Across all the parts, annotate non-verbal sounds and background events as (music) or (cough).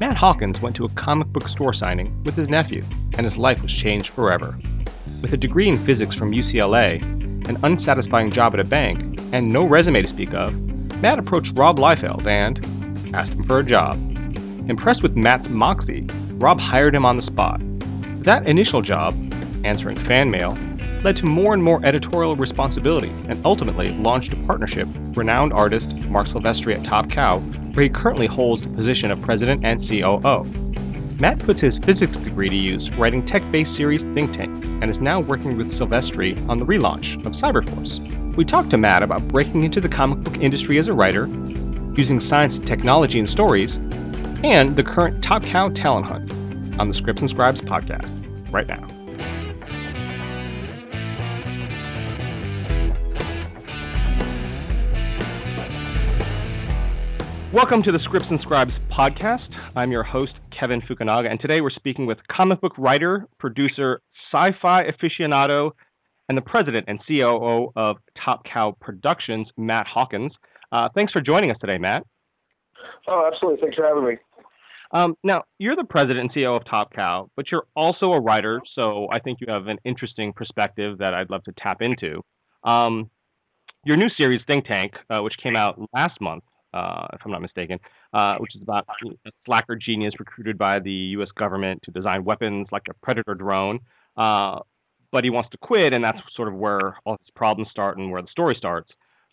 Matt Hawkins went to a comic book store signing with his nephew, and his life was changed forever. With a degree in physics from UCLA, an unsatisfying job at a bank, and no resume to speak of, Matt approached Rob Liefeld and asked him for a job. Impressed with Matt's moxie, Rob hired him on the spot. That initial job, answering fan mail, led to more and more editorial responsibility and ultimately launched a partnership with renowned artist Marc Silvestri at Top Cow, where he currently holds the position of president and COO. Matt puts his physics degree to use writing tech based series Think Tank and is now working with Silvestri on the relaunch of Cyberforce. We talked to Matt about breaking into the comic book industry as a writer, using science, and technology, and stories, and the current Top Cow talent hunt on the Scripts and Scribes podcast right now. Welcome to the Scripts and Scribes podcast. I'm your host, Kevin Fukunaga, and today we're speaking with comic book writer, producer, sci fi aficionado, and the president and COO of Top Cow Productions, Matt Hawkins. Uh, thanks for joining us today, Matt. Oh, absolutely. Thanks for having me. Um, now, you're the president and CEO of Top Cow, but you're also a writer, so I think you have an interesting perspective that I'd love to tap into. Um, your new series, Think Tank, uh, which came out last month, uh, if I'm not mistaken, uh, which is about a slacker genius recruited by the U.S. government to design weapons like a Predator drone. Uh, but he wants to quit, and that's sort of where all his problems start and where the story starts.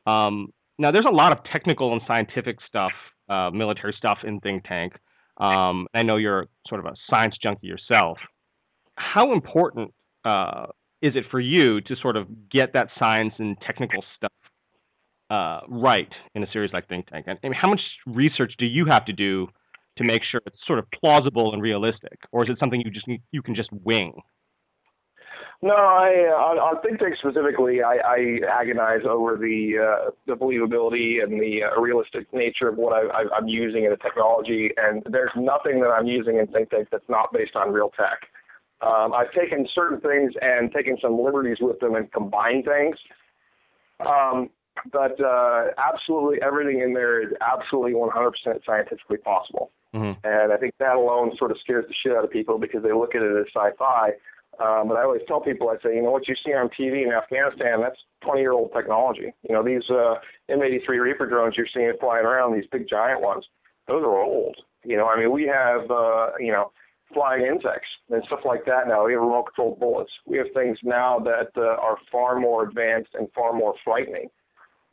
Um, now, there's a lot of technical and scientific stuff, uh, military stuff in Think Tank. Um, I know you're sort of a science junkie yourself. How important uh, is it for you to sort of get that science and technical stuff uh, right in a series like Think Tank? And how much research do you have to do to make sure it's sort of plausible and realistic, or is it something you just you can just wing? No, I on, on Think Tank specifically, I, I agonize over the uh, the believability and the uh, realistic nature of what I, I, I'm using in the technology. And there's nothing that I'm using in Think Tank that's not based on real tech. Um, I've taken certain things and taken some liberties with them and combined things. Um, but uh, absolutely everything in there is absolutely 100% scientifically possible. Mm-hmm. And I think that alone sort of scares the shit out of people because they look at it as sci-fi. Um, but I always tell people, I say, you know, what you see on TV in Afghanistan, that's 20-year-old technology. You know, these uh, M83 Reaper drones you're seeing flying around, these big giant ones, those are old. You know, I mean, we have, uh, you know, flying insects and stuff like that now. We have remote controlled bullets. We have things now that uh, are far more advanced and far more frightening.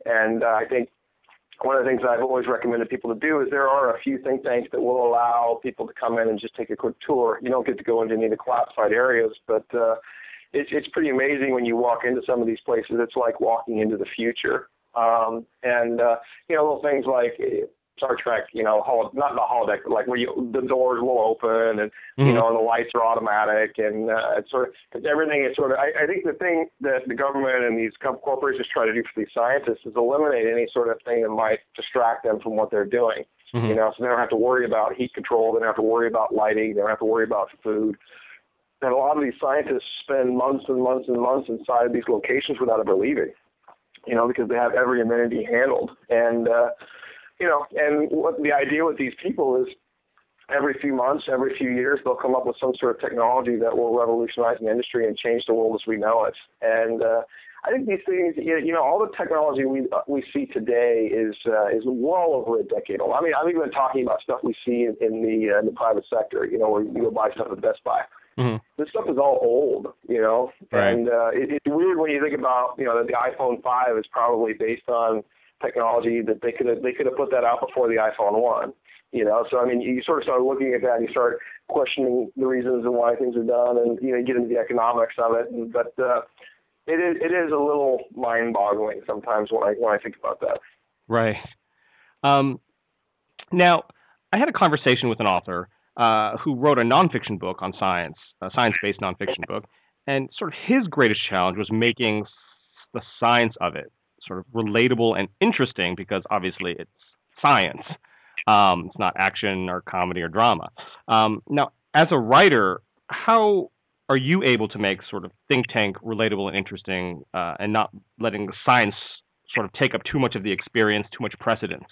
And uh, I think one of the things I've always recommended people to do is there are a few think tanks that will allow people to come in and just take a quick tour. You don't get to go into any of the classified areas, but uh, it's it's pretty amazing when you walk into some of these places. It's like walking into the future. Um, and uh, you know, little things like Star Trek, you know, hol- not the holodeck, but like where you the doors will open and mm-hmm. you know the lights are automatic and uh, it's sort of it's everything is sort of. I, I think the thing that the government and these corporations try to do for these scientists is eliminate any sort of thing that might distract them from what they're doing. Mm-hmm. You know, so they don't have to worry about heat control, they don't have to worry about lighting, they don't have to worry about food. And a lot of these scientists spend months and months and months inside these locations without ever leaving. You know, because they have every amenity handled and. uh you know, and what the idea with these people is every few months, every few years, they'll come up with some sort of technology that will revolutionize the industry and change the world as we know it. And uh, I think these things, you know, all the technology we uh, we see today is uh, is well over a decade old. I mean, I'm even talking about stuff we see in, in the uh, in the private sector. You know, where you go buy stuff at Best Buy. Mm-hmm. This stuff is all old, you know, right. and uh, it, it's weird when you think about, you know, that the iPhone 5 is probably based on technology that they could have they could have put that out before the iPhone one. You know, so I mean, you sort of start looking at that and you start questioning the reasons and why things are done, and you know, you get into the economics of it. And, but uh, it is it is a little mind-boggling sometimes when I when I think about that. Right. Um, now, I had a conversation with an author uh, who wrote a nonfiction book on science, a science-based nonfiction book, and sort of his greatest challenge was making the science of it sort of relatable and interesting because obviously it's science. Um, it's not action or comedy or drama. Um, now, as a writer, how are you able to make sort of think tank relatable and interesting uh, and not letting the science sort of take up too much of the experience, too much precedence?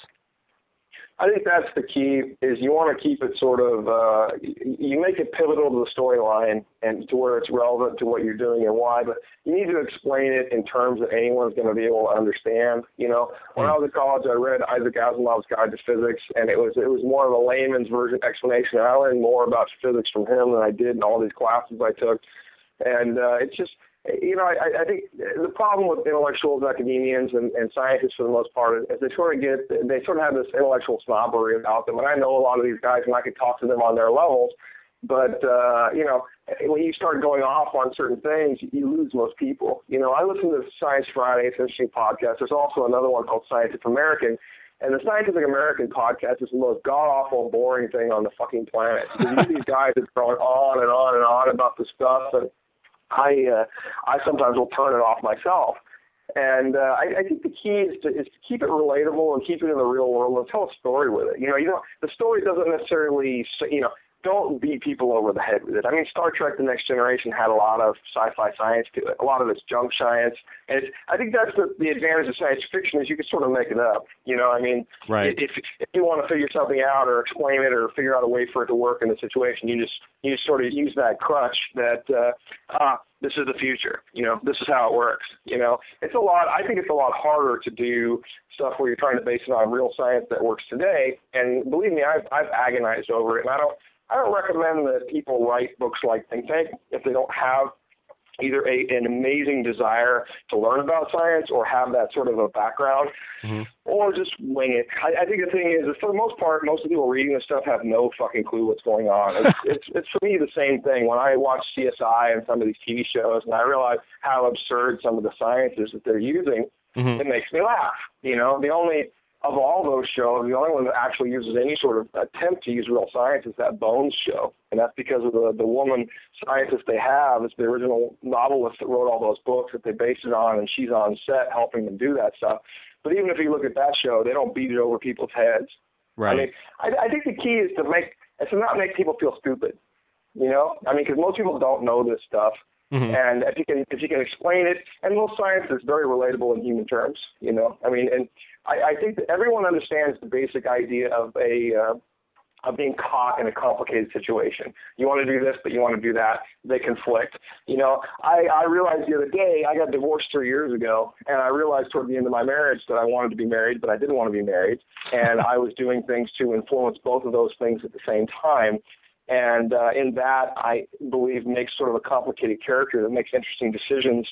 I think that's the key. Is you want to keep it sort of uh, you make it pivotal to the storyline and to where it's relevant to what you're doing and why. But you need to explain it in terms that anyone's going to be able to understand. You know, when I was at college, I read Isaac Asimov's Guide to Physics, and it was it was more of a layman's version explanation. I learned more about physics from him than I did in all these classes I took, and uh, it's just you know, I, I think the problem with intellectuals, academians, and, and scientists for the most part is they sort of get they sort of have this intellectual snobbery about them. And I know a lot of these guys, and I could talk to them on their levels. But uh, you know, when you start going off on certain things, you lose most people. You know, I listen to Science Friday, it's an interesting podcast. There's also another one called Scientific American. And the Scientific American podcast is the most god awful, boring thing on the fucking planet. These guys are going on and on and on about the stuff, and I uh, I sometimes will turn it off myself. And uh, I, I think the key is to is to keep it relatable and keep it in the real world and tell a story with it. You know, you know the story doesn't necessarily you know don't beat people over the head with it. I mean, Star Trek: The Next Generation had a lot of sci-fi science to it. A lot of it's junk science, and it's, I think that's the, the advantage of science fiction is you can sort of make it up. You know, I mean, right. if if you want to figure something out or explain it or figure out a way for it to work in the situation, you just you just sort of use that crutch that uh, ah this is the future. You know, this is how it works. You know, it's a lot. I think it's a lot harder to do stuff where you're trying to base it on real science that works today. And believe me, I've I've agonized over it, and I don't I don't recommend that people write books like Think Tank if they don't have either a, an amazing desire to learn about science or have that sort of a background, mm-hmm. or just wing it. I, I think the thing is, is, for the most part, most of the people reading this stuff have no fucking clue what's going on. It's, (laughs) it's, it's for me the same thing. When I watch CSI and some of these TV shows, and I realize how absurd some of the science is that they're using, mm-hmm. it makes me laugh. You know, the only of all those shows, the only one that actually uses any sort of attempt to use real science is that Bones show, and that's because of the the woman scientist they have. It's the original novelist that wrote all those books that they base it on, and she's on set helping them do that stuff. But even if you look at that show, they don't beat it over people's heads. Right. I mean, I, I think the key is to make is to not make people feel stupid. You know, I mean, because most people don't know this stuff. Mm-hmm. And if you can if you can explain it, and most science is very relatable in human terms, you know. I mean, and I, I think that everyone understands the basic idea of a uh, of being caught in a complicated situation. You want to do this, but you want to do that. They conflict. You know, I, I realized the other day I got divorced three years ago, and I realized toward the end of my marriage that I wanted to be married, but I didn't want to be married, and I was doing things to influence both of those things at the same time. And uh, in that, I believe makes sort of a complicated character that makes interesting decisions.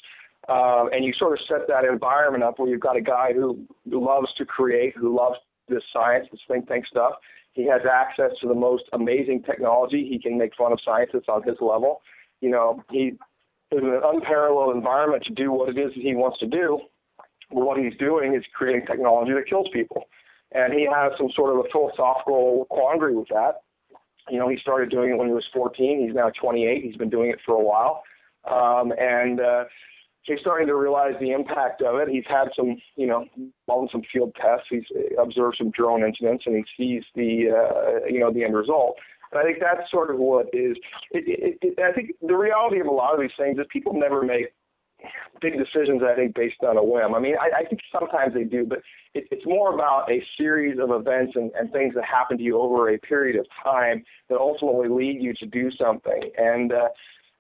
Um, and you sort of set that environment up where you've got a guy who, who loves to create, who loves this science, this think tank stuff. He has access to the most amazing technology. He can make fun of scientists on his level. You know, he is in an unparalleled environment to do what it is that he wants to do. But what he's doing is creating technology that kills people. And he has some sort of a philosophical quandary with that. You know, he started doing it when he was 14. He's now 28. He's been doing it for a while. Um, and uh, he's starting to realize the impact of it. He's had some, you know, on some field tests. He's observed some drone incidents, and he sees the, uh, you know, the end result. And I think that's sort of what is. It, it, it, I think the reality of a lot of these things is people never make big decisions. I think based on a whim. I mean, I, I think sometimes they do, but it, it's more about a series of events and, and things that happen to you over a period of time that ultimately lead you to do something. And uh,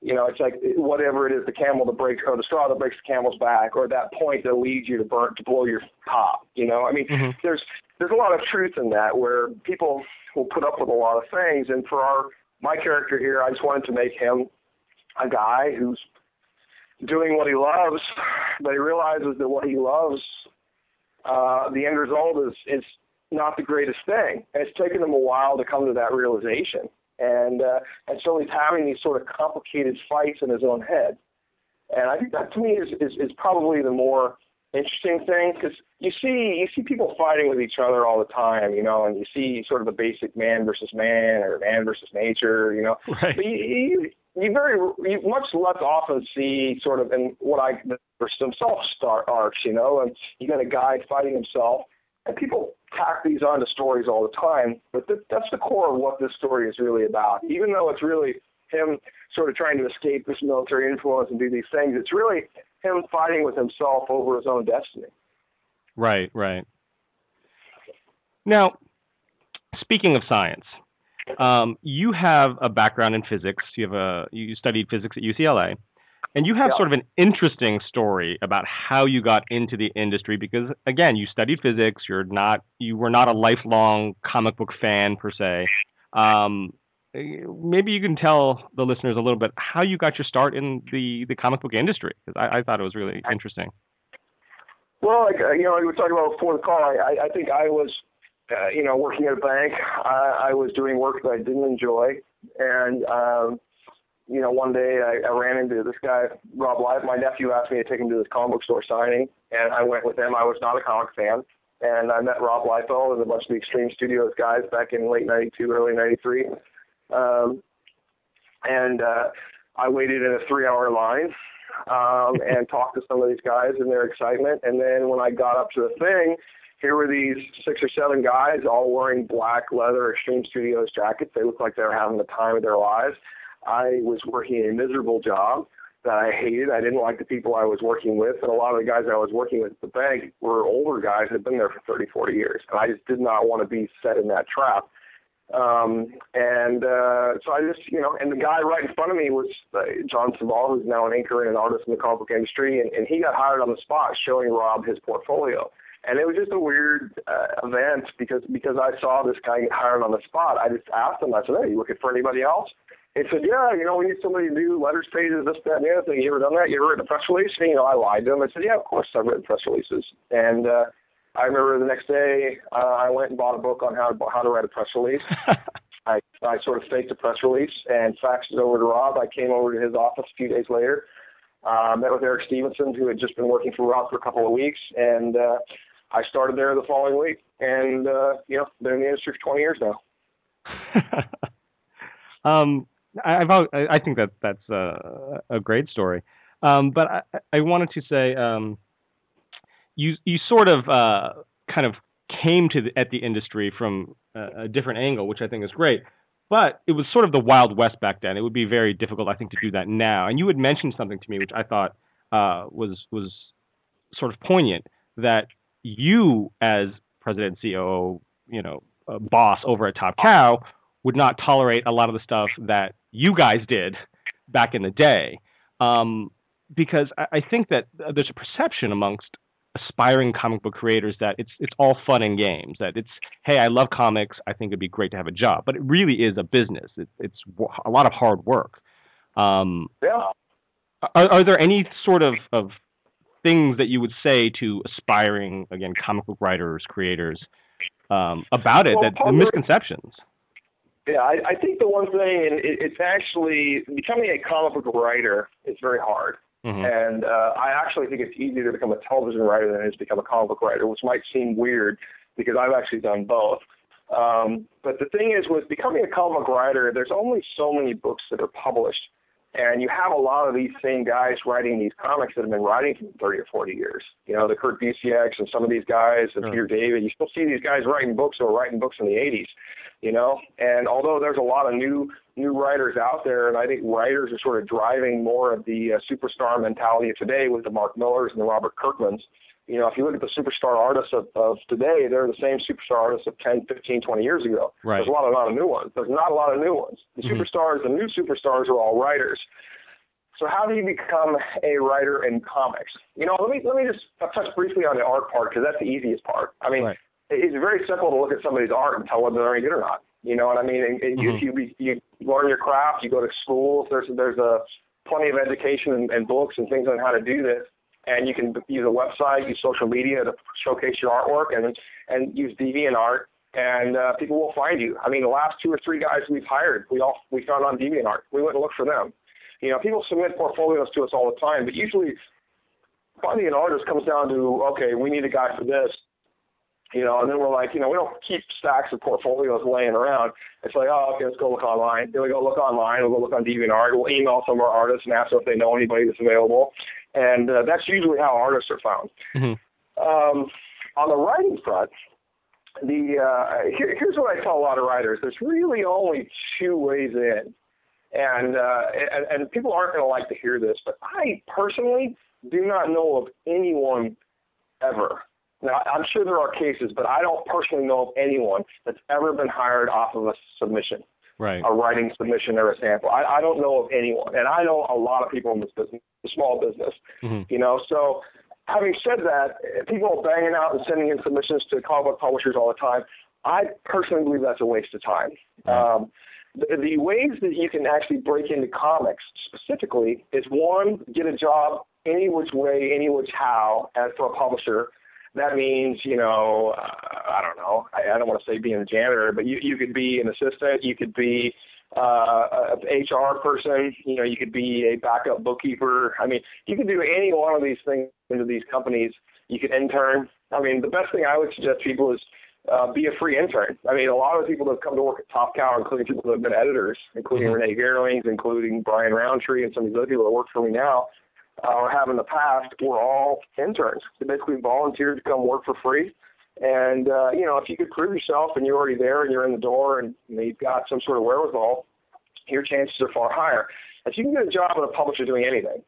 you know, it's like whatever it is, the camel that breaks or the straw that breaks the camel's back, or that point that leads you to burn to blow your top. You know, I mean, mm-hmm. there's there's a lot of truth in that where people will put up with a lot of things, and for our my character here, I just wanted to make him a guy who's doing what he loves, (laughs) but he realizes that what he loves, uh, the end result is is not the greatest thing, and it's taken him a while to come to that realization and uh, and so he's having these sort of complicated fights in his own head. And I think that to me is is, is probably the more interesting thing because you see you see people fighting with each other all the time, you know, and you see sort of the basic man versus man or man versus nature, you know. Right. But you, you, you very you much less often see sort of in what I himself star arcs, you know, and you got a guy fighting himself and people tack these onto stories all the time, but th- that's the core of what this story is really about. Even though it's really him sort of trying to escape this military influence and do these things, it's really him fighting with himself over his own destiny. Right, right. Now, speaking of science, um, you have a background in physics. You have a you studied physics at UCLA, and you have Yeah. sort of an interesting story about how you got into the industry because again, you studied physics. You're not you were not a lifelong comic book fan per se. Um, maybe you can tell the listeners a little bit how you got your start in the the comic book industry because I, I thought it was really interesting. Well, like uh, you know, we were talking about before the call. I, I think I was, uh, you know, working at a bank. I, I was doing work that I didn't enjoy, and um, you know, one day I, I ran into this guy, Rob Light. My nephew asked me to take him to this comic book store signing, and I went with him. I was not a comic fan, and I met Rob Liefeld and a bunch of the Extreme Studios guys back in late '92, early '93. Um, and uh, I waited in a three-hour line um, and talked to some of these guys and their excitement. And then when I got up to the thing, here were these six or seven guys all wearing black leather Extreme Studios jackets. They looked like they were having the time of their lives. I was working a miserable job that I hated. I didn't like the people I was working with, and a lot of the guys I was working with at the bank were older guys that had been there for 30, 40 years. And I just did not want to be set in that trap. Um, and uh, so I just, you know, and the guy right in front of me was uh, John Sibal, who's now an anchor and an artist in the comic book industry, and, and he got hired on the spot showing Rob his portfolio. And it was just a weird uh, event because because I saw this guy get hired on the spot. I just asked him. I said, "Hey, you looking for anybody else?" He said, "Yeah, you know, we need somebody to do letters pages, this, that, and the other thing. You ever done that? You ever written a press release?" And, you know, I lied to him. I said, "Yeah, of course I've written press releases." And uh, I remember the next day, uh, I went and bought a book on how to, how to write a press release. (laughs) I, I sort of faked a press release and faxed it over to Rob. I came over to his office a few days later, uh, met with Eric Stephenson, who had just been working for Rob for a couple of weeks, and uh, I started there the following week. And, uh, you know, been in the industry for 20 years now. (laughs) um, I, I've, I think that that's a, a great story. Um, but I, I wanted to say, um, you you sort of uh, kind of came to the, at the industry from a, a different angle, which I think is great. But it was sort of the Wild West back then. It would be very difficult, I think, to do that now. And you had mentioned something to me, which I thought uh, was was sort of poignant. That you, as president, COO, you know, uh, boss over at Top Cow, would not tolerate a lot of the stuff that you guys did back in the day. Um, because I, I think that there's a perception amongst aspiring comic book creators that it's it's all fun and games. That it's hey, I love comics. I think it'd be great to have a job, but it really is a business. It, it's a lot of hard work. Um, Yeah. are, are there any sort of, of things that you would say to aspiring again comic book writers, creators um, about it? Well, that the misconceptions. Yeah, I, I think the one thing, and it, it's actually becoming a comic book writer is very hard. Mhm. And uh, I actually think it's easier to become a television writer than it is to become a comic book writer, which might seem weird because I've actually done both. Um, but the thing is, with becoming a comic book writer, there's only so many books that are published. And you have a lot of these same guys writing these comics that have been writing for 30 or 40 years. You know, the Kurt Busiek and some of these guys, and Sure. Peter David. You still see these guys writing books or writing books in the 80s. You know, and although there's a lot of new new writers out there, and I think writers are sort of driving more of the uh, superstar mentality of today with the Mark Millars and the Robert Kirkmans. You know, if you look at the superstar artists of, of today, they're the same superstar artists of 10, 15, 20 years ago. Right. There's a lot, a lot of new ones. There's not a lot of new ones. The Mhm. superstars, the new superstars are all writers. So how do you become a writer in comics? You know, let me let me just touch briefly on the art part because that's the easiest part. I mean, Right. It's very simple to look at somebody's art and tell whether they're any good or not. You know what I mean? And, and Mhm. you, you you learn your craft. You go to schools. There's there's a plenty of education and, and books and things on how to do this. And you can use a website, use social media to showcase your artwork, and and use DeviantArt, and uh, people will find you. I mean, the last two or three guys we've hired, we all we found on DeviantArt. We went and looked for them. You know, people submit portfolios to us all the time, but usually finding an artist comes down to okay, we need a guy for this, you know, and then we're like, you know, we don't keep stacks of portfolios laying around. It's like, oh, okay, let's go look online. Then we go look online. We'll go look on DeviantArt. We'll email some of our artists and ask them if they know anybody that's available, and uh, that's usually how artists are found. Mhm. Um, on the writing front, the uh, here, here's what I tell a lot of writers: there's really only two ways in, and uh, and, and people aren't going to like to hear this, but I personally do not know of anyone ever Now, I'm sure there are cases, but I don't personally know of anyone that's ever been hired off of a submission, right? A writing submission or a sample. I, I don't know of anyone, and I know a lot of people in this business, the small business. Mm-hmm. You know, so having said that, people are banging out and sending in submissions to comic book publishers all the time. I personally believe that's a waste of time. Right. Um, the, the ways that you can actually break into comics specifically is one, get a job any which way, any which how, as for a publisher. That means, you know, uh, I don't know. I, I don't want to say being a janitor, but you you could be an assistant. You could be uh, a HR person. You know, you could be a backup bookkeeper. I mean, you could do any one of these things into these companies. You could intern. I mean, the best thing I would suggest people is uh, be a free intern. I mean, a lot of people that have come to work at Top Cow, including people that have been editors, including mm-hmm. Renae Geerlings, including Bryan Rountree, and some of these other people that work for me now, uh, or have in the past, were all interns. They basically volunteered to come work for free. And uh, you know, if you could prove yourself and you're already there and you're in the door and you know, you've got some sort of wherewithal, your chances are far higher. If you can get a job with a publisher doing anything,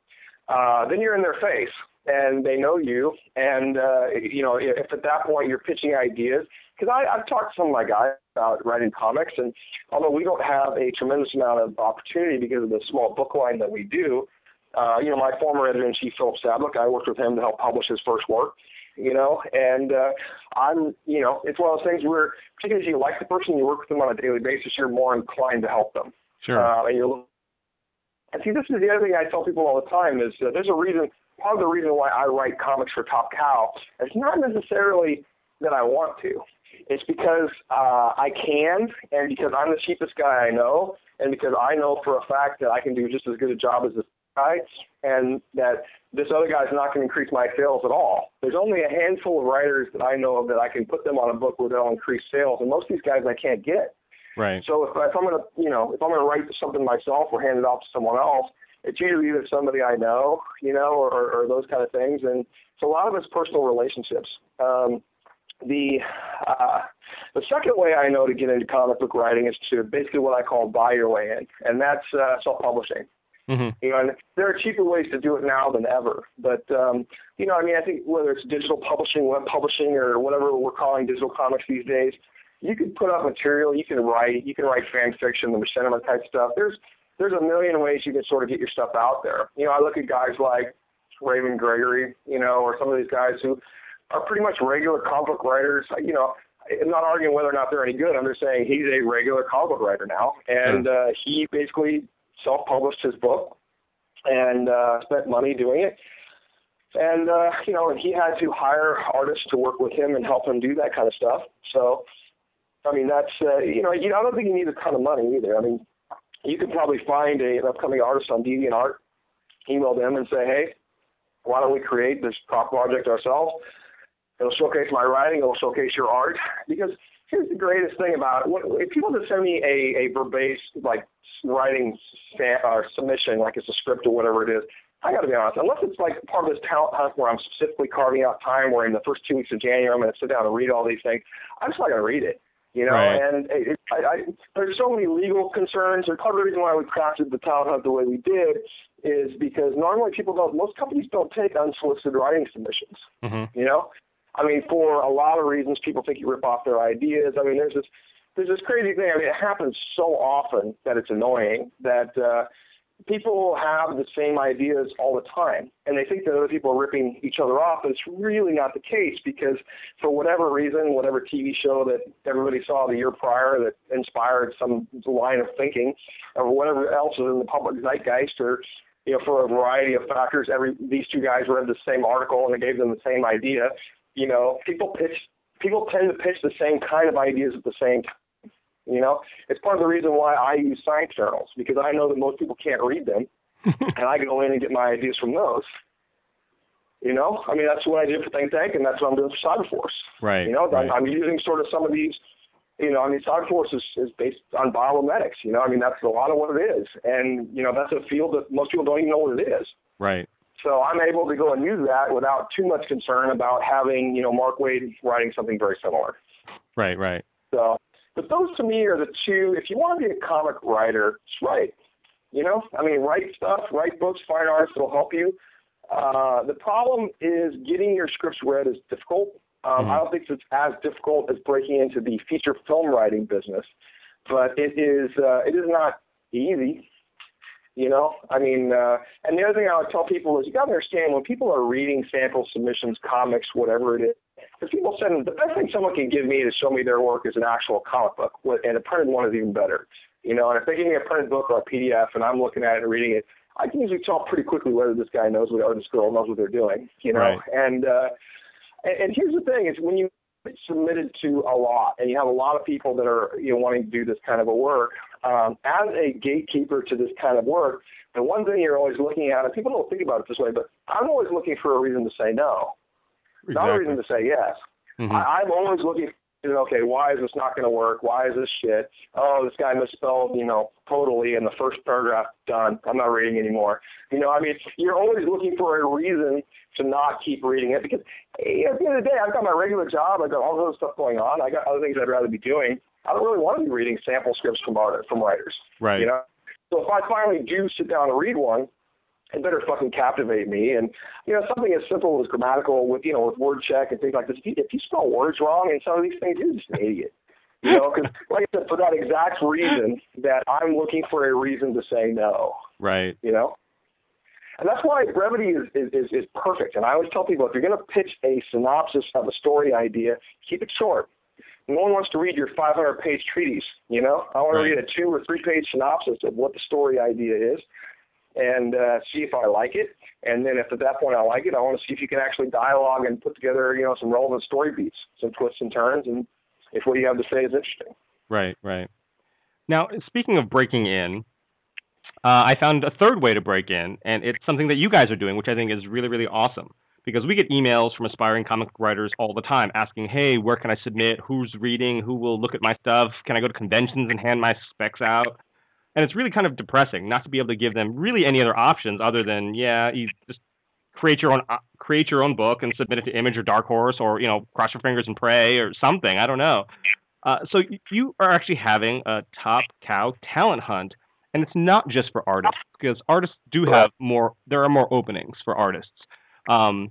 uh, then you're in their face and they know you. And uh, you know, if at that point you're pitching ideas, because I've talked to some of my guys about writing comics, and although we don't have a tremendous amount of opportunity because of the small book line that we do, uh, you know, my former editor in chief, Filip Sablik, I worked with him to help publish his first work. You know, and uh, I'm, you know, it's one of those things where, particularly if you like the person, you work with them on a daily basis, you're more inclined to help them. Sure. Uh, and you're and see, this is the other thing I tell people all the time is uh, there's a reason. Part of the reason why I write comics for Top Cow is not necessarily that I want to. It's because uh, I can, and because I'm the cheapest guy I know, and because I know for a fact that I can do just as good a job as this guy, and that this other guy is not going to increase my sales at all. There's only a handful of writers that I know of that I can put them on a book where they'll increase sales, and most of these guys I can't get. Right. So if, if I'm going to, you know, if I'm going to write something myself or hand it off to someone else, it's usually either somebody I know, you know, or, or, those kind of things. And so a lot of it's personal relationships. Um, the uh, the second way I know to get into comic book writing is to basically what I call buy your way in, and that's uh, self-publishing. Mm-hmm. You know, and there are cheaper ways to do it now than ever. But um, you know, I mean, I think whether it's digital publishing, web publishing, or whatever we're calling digital comics these days, you can put up material, you can write, you can write fan fiction, the machinima type stuff. There's there's a million ways you can sort of get your stuff out there. You know, I look at guys like Raven Gregory, you know, or some of these guys who are pretty much regular comic book writers. You know, I'm not arguing whether or not they're any good. I'm just saying he's a regular comic book writer now, and uh, he basically self-published his book and uh, spent money doing it. And uh, you know, and he had to hire artists to work with him and help him do that kind of stuff. So, I mean, that's uh, you know, you know, I don't think you need a ton of money either. I mean, you could probably find a, an upcoming artist on DeviantArt, email them and say, hey, why don't we create this prop project ourselves? It'll showcase my writing. It'll showcase your art. (laughs) Because here's the greatest thing about it: if people just send me a a verbose like writing or submission, like it's a script or whatever it is, I got to be honest. Unless it's like part of this talent hunt where I'm specifically carving out time, where in the first two weeks of January I'm going to sit down and read all these things, I'm just not going to read it. You know, right. and it, I, I, there's so many legal concerns, and part of the reason why we crafted the talent hunt the way we did is because normally people don't, most companies don't take unsolicited writing submissions. Mm-hmm. You know, I mean, for a lot of reasons, people think you rip off their ideas. I mean, there's this there's this crazy thing. I mean, it happens so often that it's annoying that uh, people have the same ideas all the time, and they think that other people are ripping each other off. But it's really not the case because, for whatever reason, whatever TV show that everybody saw the year prior that inspired some line of thinking, or whatever else is in the public zeitgeist, or you know, for a variety of factors, every these two guys read the same article and it gave them the same idea you know, people pitch people tend to pitch the same kind of ideas at the same time. You know, it's part of the reason why I use science journals because I know that most people can't read them, (laughs) and I go in and get my ideas from those. You know, I mean that's what I did for Think Tank, and that's what I'm doing for Cyberforce. Right. You know, right. I'm, I'm using sort of some of these. You know, I mean, Cyberforce is, is based on biomimetics. You know, I mean that's a lot of what it is, and you know that's a field that most people don't even know what it is. Right. So I'm able to go and use that without too much concern about having, you know, Mark Waid writing something very similar. Right, right. So, but those to me are the two. If you want to be a comic writer, just write. You know, I mean, write stuff, write books, find artists that'll help you. Uh, the problem is getting your scripts read is difficult, Um, mm-hmm. I don't think it's as difficult as breaking into the feature film writing business, but it is uh, it is not easy. You know, I mean, uh, and the other thing I would tell people is you got to understand when people are reading sample submissions, comics, whatever it is. Because people send the best thing someone can give me to show me their work is an actual comic book, and a printed one is even better. You know, and if they give me a printed book or a PDF and I'm looking at it and reading it, I can usually tell pretty quickly whether this guy knows what or this girl knows what they're doing. You know, right. and uh, and, and here's the thing: is when you submitted to a lot, and you have a lot of people that are you know wanting to do this kind of a work. Um, as a gatekeeper to this kind of work, the one thing you're always looking at, and people don't think about it this way, but I'm always looking for a reason to say no, exactly. not a reason to say yes. Mm-hmm. I, I'm always looking okay, why is this not going to work? Why is this shit? Oh, this guy misspelled, you know, totally in the first paragraph. Done. I'm not reading anymore. You know, I mean, you're always looking for a reason to not keep reading it because hey, at the end of the day, I've got my regular job. I've got all this stuff going on. I got other things I'd rather be doing. I don't really want to be reading sample scripts from art from writers. Right. You know. So if I finally do sit down and read one, it better fucking captivate me. And you know, something as simple as grammatical with you know with word check and things like this. If you, if you spell words wrong in some of these things, you're just an idiot. You know, because (laughs) like I said, for that exact reason that I'm looking for a reason to say no. Right. You know. And that's why brevity is, is, is, is perfect. And I always tell people if you're going to pitch a synopsis of a story idea, keep it short. No one wants to read your 500 page treatise. You know, I want right. to read a two or three page synopsis of what the story idea is and uh, see if I like it. And then if at that point I like it, I want to see if you can actually dialogue and put together, you know, some relevant story beats, some twists and turns, and if what you have to say is interesting. Right, right. Now, speaking of breaking in, uh, I found a third way to break in, and it's something that you guys are doing, which I think is really, really awesome. Because we get emails from aspiring comic writers all the time asking, hey, where can I submit? Who's reading? Who will look at my stuff? Can I go to conventions and hand my specs out? And it's really kind of depressing not to be able to give them really any other options other than yeah, you just create your own uh, create your own book and submit it to Image or Dark Horse or you know cross your fingers and pray or something. I don't know. Uh, so you are actually having a top cow talent hunt, and it's not just for artists because artists do have more. There are more openings for artists. Um,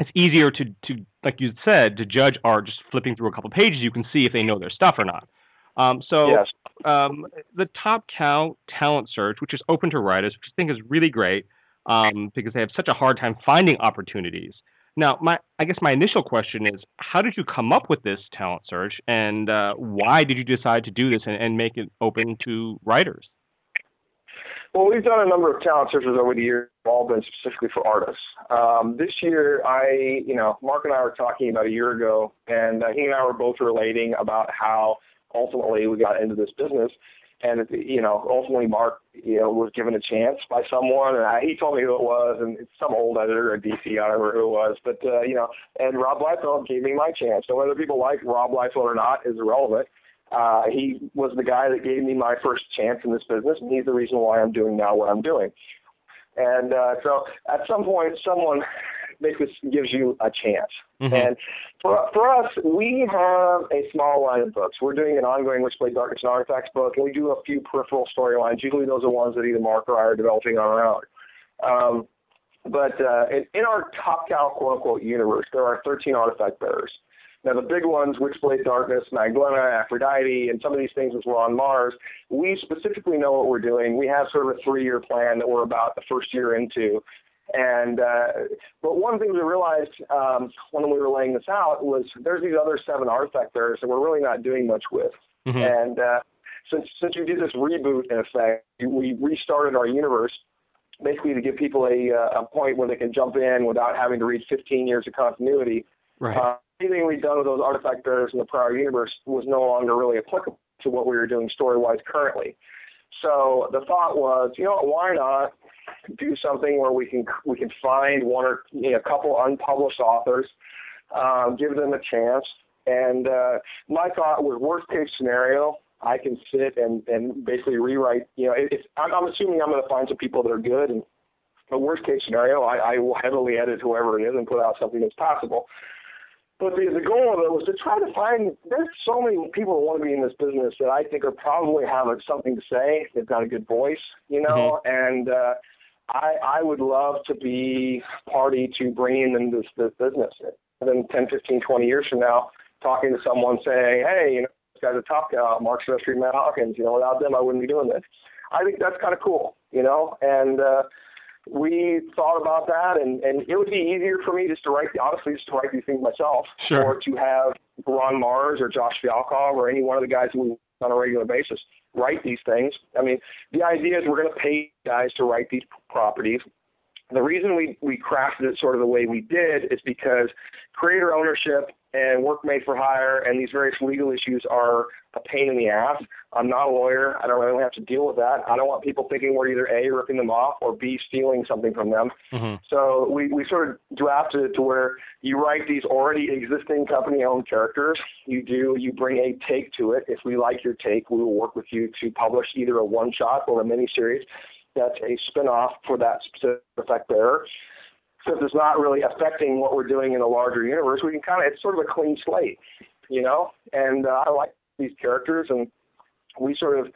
it's easier to to like you said to judge art just flipping through a couple pages. You can see if they know their stuff or not. Um, so yes. Um, the Top Cow talent search, which is open to writers, which I think is really great um, because they have such a hard time finding opportunities. Now, my I guess my initial question is, how did you come up with this talent search, and uh, why did you decide to do this and, and, make it open to writers? Well, we've done a number of talent searches over the years, all been specifically for artists. Um, this year, I, you know, Marc and I were talking about a year ago, and uh, he and I were both relating about how ultimately we got into this business. And you know, ultimately Marc, you know, was given a chance by someone, and I, he told me who it was, and it's some old editor at DC, I don't remember who it was, but uh, you know, and Rob Liefeld gave me my chance. So whether people like Rob Liefeld or not is irrelevant. Uh, he was the guy that gave me my first chance in this business, and he's the reason why I'm doing now what I'm doing. And uh, so at some point, someone basically gives you a chance. Mm-hmm. And for, for us, we have a small line of books. We're doing an ongoing Witchblade Darkness and Artifacts book, and we do a few peripheral storylines. Usually those are ones that either Marc or I are developing on our own. Um, but uh, in, in our Top Cow quote-unquote universe, there are 13 artifact bearers. Now, the big ones, Witchblade Darkness, Magdalena, Aphrodite, and some of these things as well on Mars, we specifically know what we're doing. We have sort of a three-year plan that we're about the first year into. And uh, but one thing we realized um, when we were laying this out was there's these other seven artifact bearers that we're really not doing much with. Mm-hmm. And uh, since since we did this reboot in effect, we restarted our universe basically to give people a uh, a point where they can jump in without having to read 15 years of continuity. Right. Uh, anything we'd done with those artifact bearers in the prior universe was no longer really applicable to what we were doing story wise currently. So the thought was, you know, why not do something where we can we can find one or you know, a couple unpublished authors, um, give them a chance. And uh, my thought was worst case scenario, I can sit and and basically rewrite. You know, if I'm, I'm assuming I'm going to find some people that are good, and the worst case scenario, I, I will heavily edit whoever it is and put out something that's possible. But the, the goal of it was to try to find. There's so many people that want to be in this business that I think are probably have something to say. They've got a good voice, you know, mm-hmm. and uh, I, I would love to be party to bringing in this, this business. than 10, 15, 20 years from now, talking to someone saying, hey, you know, this guy's a top guy, Marc Silvestri, Matt Hawkins. You know, without them, I wouldn't be doing this. I think that's kind of cool, you know, and uh, we thought about that, and and it would be easier for me just to write, honestly, just to write these things myself, sure. or to have Ron Marz or Josh Fialkov or any one of the guys who we on a regular basis write these things. I mean, the idea is we're going to pay guys to write these properties. The reason we, we crafted it sort of the way we did is because creator ownership and work made for hire and these various legal issues are a pain in the ass. I'm not a lawyer. I don't really have to deal with that. I don't want people thinking we're either A, ripping them off or B, stealing something from them. Mm-hmm. So we, we sort of drafted it to where you write these already existing company owned characters. You do, you bring a take to it. If we like your take, we will work with you to publish either a one shot or a mini series that's a spin off for that specific effect bearer since it's not really affecting what we're doing in the larger universe, we can kind of it's sort of a clean slate, you know. And uh, I like these characters, and we sort of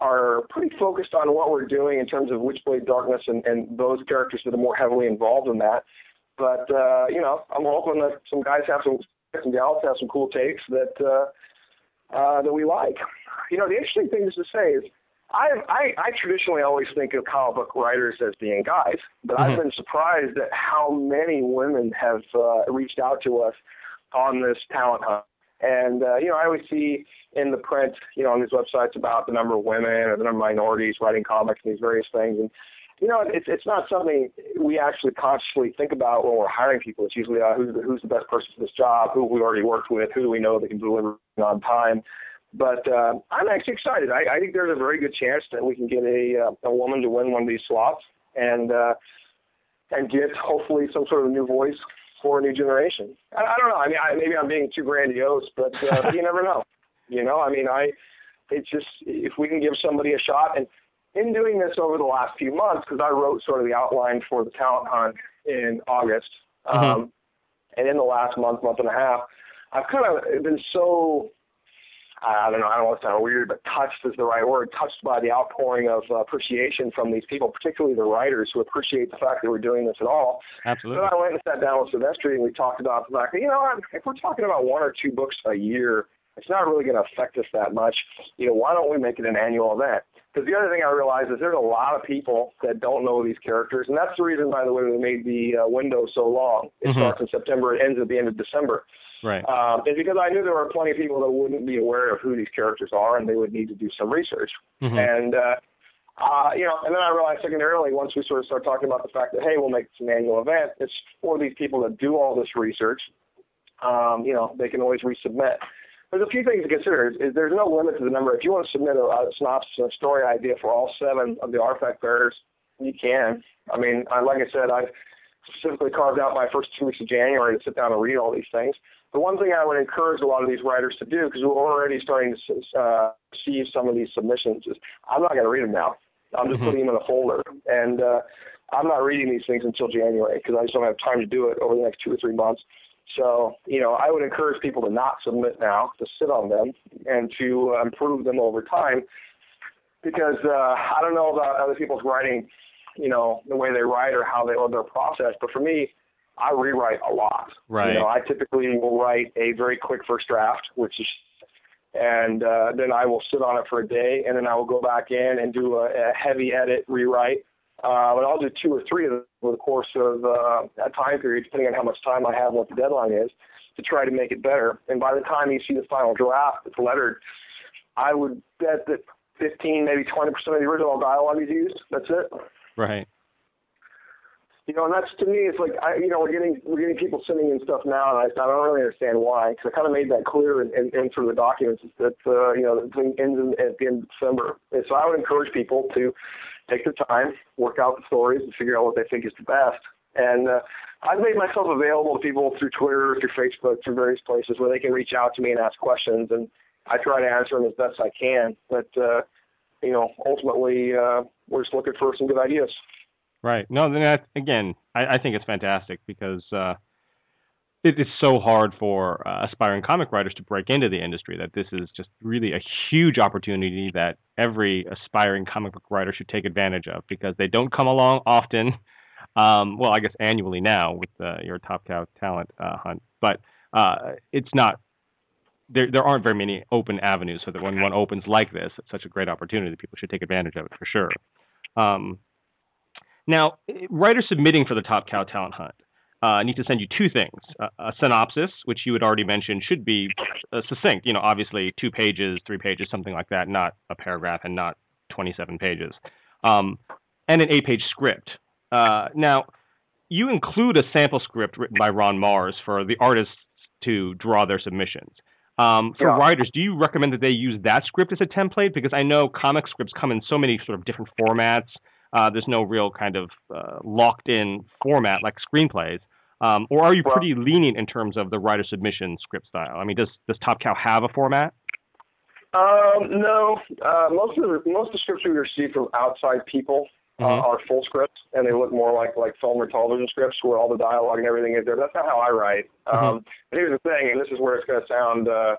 are pretty focused on what we're doing in terms of Witchblade Darkness and, and those characters that are more heavily involved in that. But uh, you know, I'm hoping that some guys have some some gals have some cool takes that uh, uh, that we like. You know, the interesting thing is to say is I, I I traditionally always think of comic book writers as being guys, but mm-hmm. I've been surprised at how many women have uh, reached out to us on this talent hunt. And uh, you know, I always see in the print, you know, on these websites about the number of women or the number of minorities writing comics and these various things. And you know, it's it's not something we actually consciously think about when we're hiring people. It's usually uh, who's the, who's the best person for this job, who we already worked with, who do we know that can deliver on time. But uh, I'm actually excited. I, I think there's a very good chance that we can get a uh, a woman to win one of these slots and uh, and get hopefully some sort of new voice for a new generation. I, I don't know. I mean, I, maybe I'm being too grandiose, but uh, (laughs) you never know. You know, I mean, I it's just if we can give somebody a shot and in doing this over the last few months, because I wrote sort of the outline for the talent hunt in August, mm-hmm. um, and in the last month, month and a half, I've kind of been so I don't know, I don't want to sound weird, but touched is the right word, touched by the outpouring of uh, appreciation from these people, particularly the writers who appreciate the fact that we're doing this at all. Absolutely. So I went and sat down with Silvestri and we talked about the fact that, you know, if we're talking about one or two books a year, it's not really going to affect us that much. You know, why don't we make it an annual event? Because the other thing I realized is there's a lot of people that don't know these characters, and that's the reason, by the way, we made the uh, window so long. It mm-hmm. starts in September, it ends at the end of December. Right. Um, is because I knew there were plenty of people that wouldn't be aware of who these characters are, and they would need to do some research. Mm-hmm. And uh, uh, you know, and then I realized secondarily, once we sort of start talking about the fact that hey, we'll make this an annual event, it's for these people that do all this research. Um, you know, they can always resubmit. There's a few things to consider. Is, is there's no limit to the number. If you want to submit a, a synopsis and a story idea for all seven of the artifact bearers, you can. I mean, I, like I said, I specifically carved out my first two weeks of January to sit down and read all these things the one thing I would encourage a lot of these writers to do, because we're already starting to uh, see some of these submissions, is I'm not going to read them now. I'm just mm-hmm. putting them in a folder, and uh, I'm not reading these things until January because I just don't have time to do it over the next two or three months. So, you know, I would encourage people to not submit now, to sit on them, and to uh, improve them over time. Because uh, I don't know about other people's writing, you know, the way they write or how they or their process, but for me, I rewrite a lot. Right. You know, I typically will write a very quick first draft, which is, and uh, then I will sit on it for a day, and then I will go back in and do a, a heavy edit rewrite. Uh, but I'll do two or three of them over the course of uh, that time period, depending on how much time I have and what the deadline is, to try to make it better. And by the time you see the final draft that's lettered, I would bet that 15, maybe 20% of the original dialogue is used. That's it. Right. You know, and that's to me, it's like I, you know, we're getting we're getting people sending in stuff now, and I, I don't really understand why. Because I kind of made that clear in, in, in through the documents that uh, you know the thing ends in, at the end of December. And so I would encourage people to take their time, work out the stories, and figure out what they think is the best. And uh, I've made myself available to people through Twitter, through Facebook, through various places where they can reach out to me and ask questions, and I try to answer them as best I can. But uh, you know, ultimately, uh, we're just looking for some good ideas. Right. No, then that, again, I, I, think it's fantastic because uh, it is so hard for uh, aspiring comic writers to break into the industry that this is just really a huge opportunity that every aspiring comic book writer should take advantage of because they don't come along often. Um, well, I guess annually now with uh, your Top Cow talent uh, hunt, but uh, it's not. There, there aren't very many open avenues, so that when one opens like this, it's such a great opportunity. That people should take advantage of it for sure. Um, now, writers submitting for the Top Cow talent hunt uh, need to send you two things: a, a, synopsis, which you had already mentioned, should be uh, succinct. You know, obviously two pages, three pages, something like that, not a paragraph and not 27 pages, um, and an eight-page script. Uh, now, you include a sample script written by Ron Marz for the artists to draw their submissions. Um, for yeah. writers, do you recommend that they use that script as a template? Because I know comic scripts come in so many sort of different formats. Uh, there's no real kind of uh, locked-in format like screenplays. Um, or are you well, pretty lenient in terms of the writer submission script style? I mean, does does Top Cow have a format? Um, no. Uh, most of the most of the scripts we receive from outside people uh, Mhm. are full scripts, and they look more like like film or television scripts where all the dialogue and everything is there. That's not how I write. Um, but here's the thing, and this is where it's going to sound uh,